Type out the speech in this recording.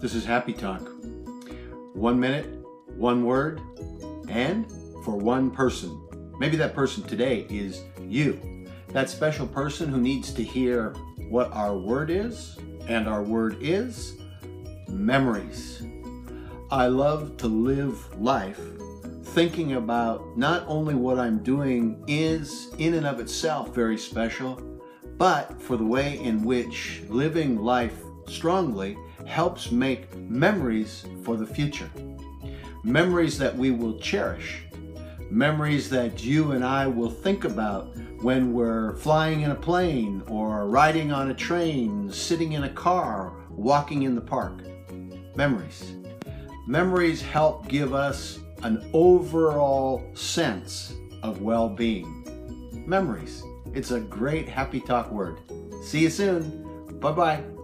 This is Happy Talk. One minute, one word, and for one person. Maybe that person today is you. That special person who needs to hear what our word is, and our word is memories. I love to live life thinking about not only what I'm doing is in and of itself very special, but for the way in which living life strongly helps make memories for the future. Memories that we will cherish. Memories that you and I will think about when we're flying in a plane or riding on a train, sitting in a car, walking in the park. Memories. Memories help give us an overall sense of well being. Memories. It's a great happy talk word. See you soon. Bye bye.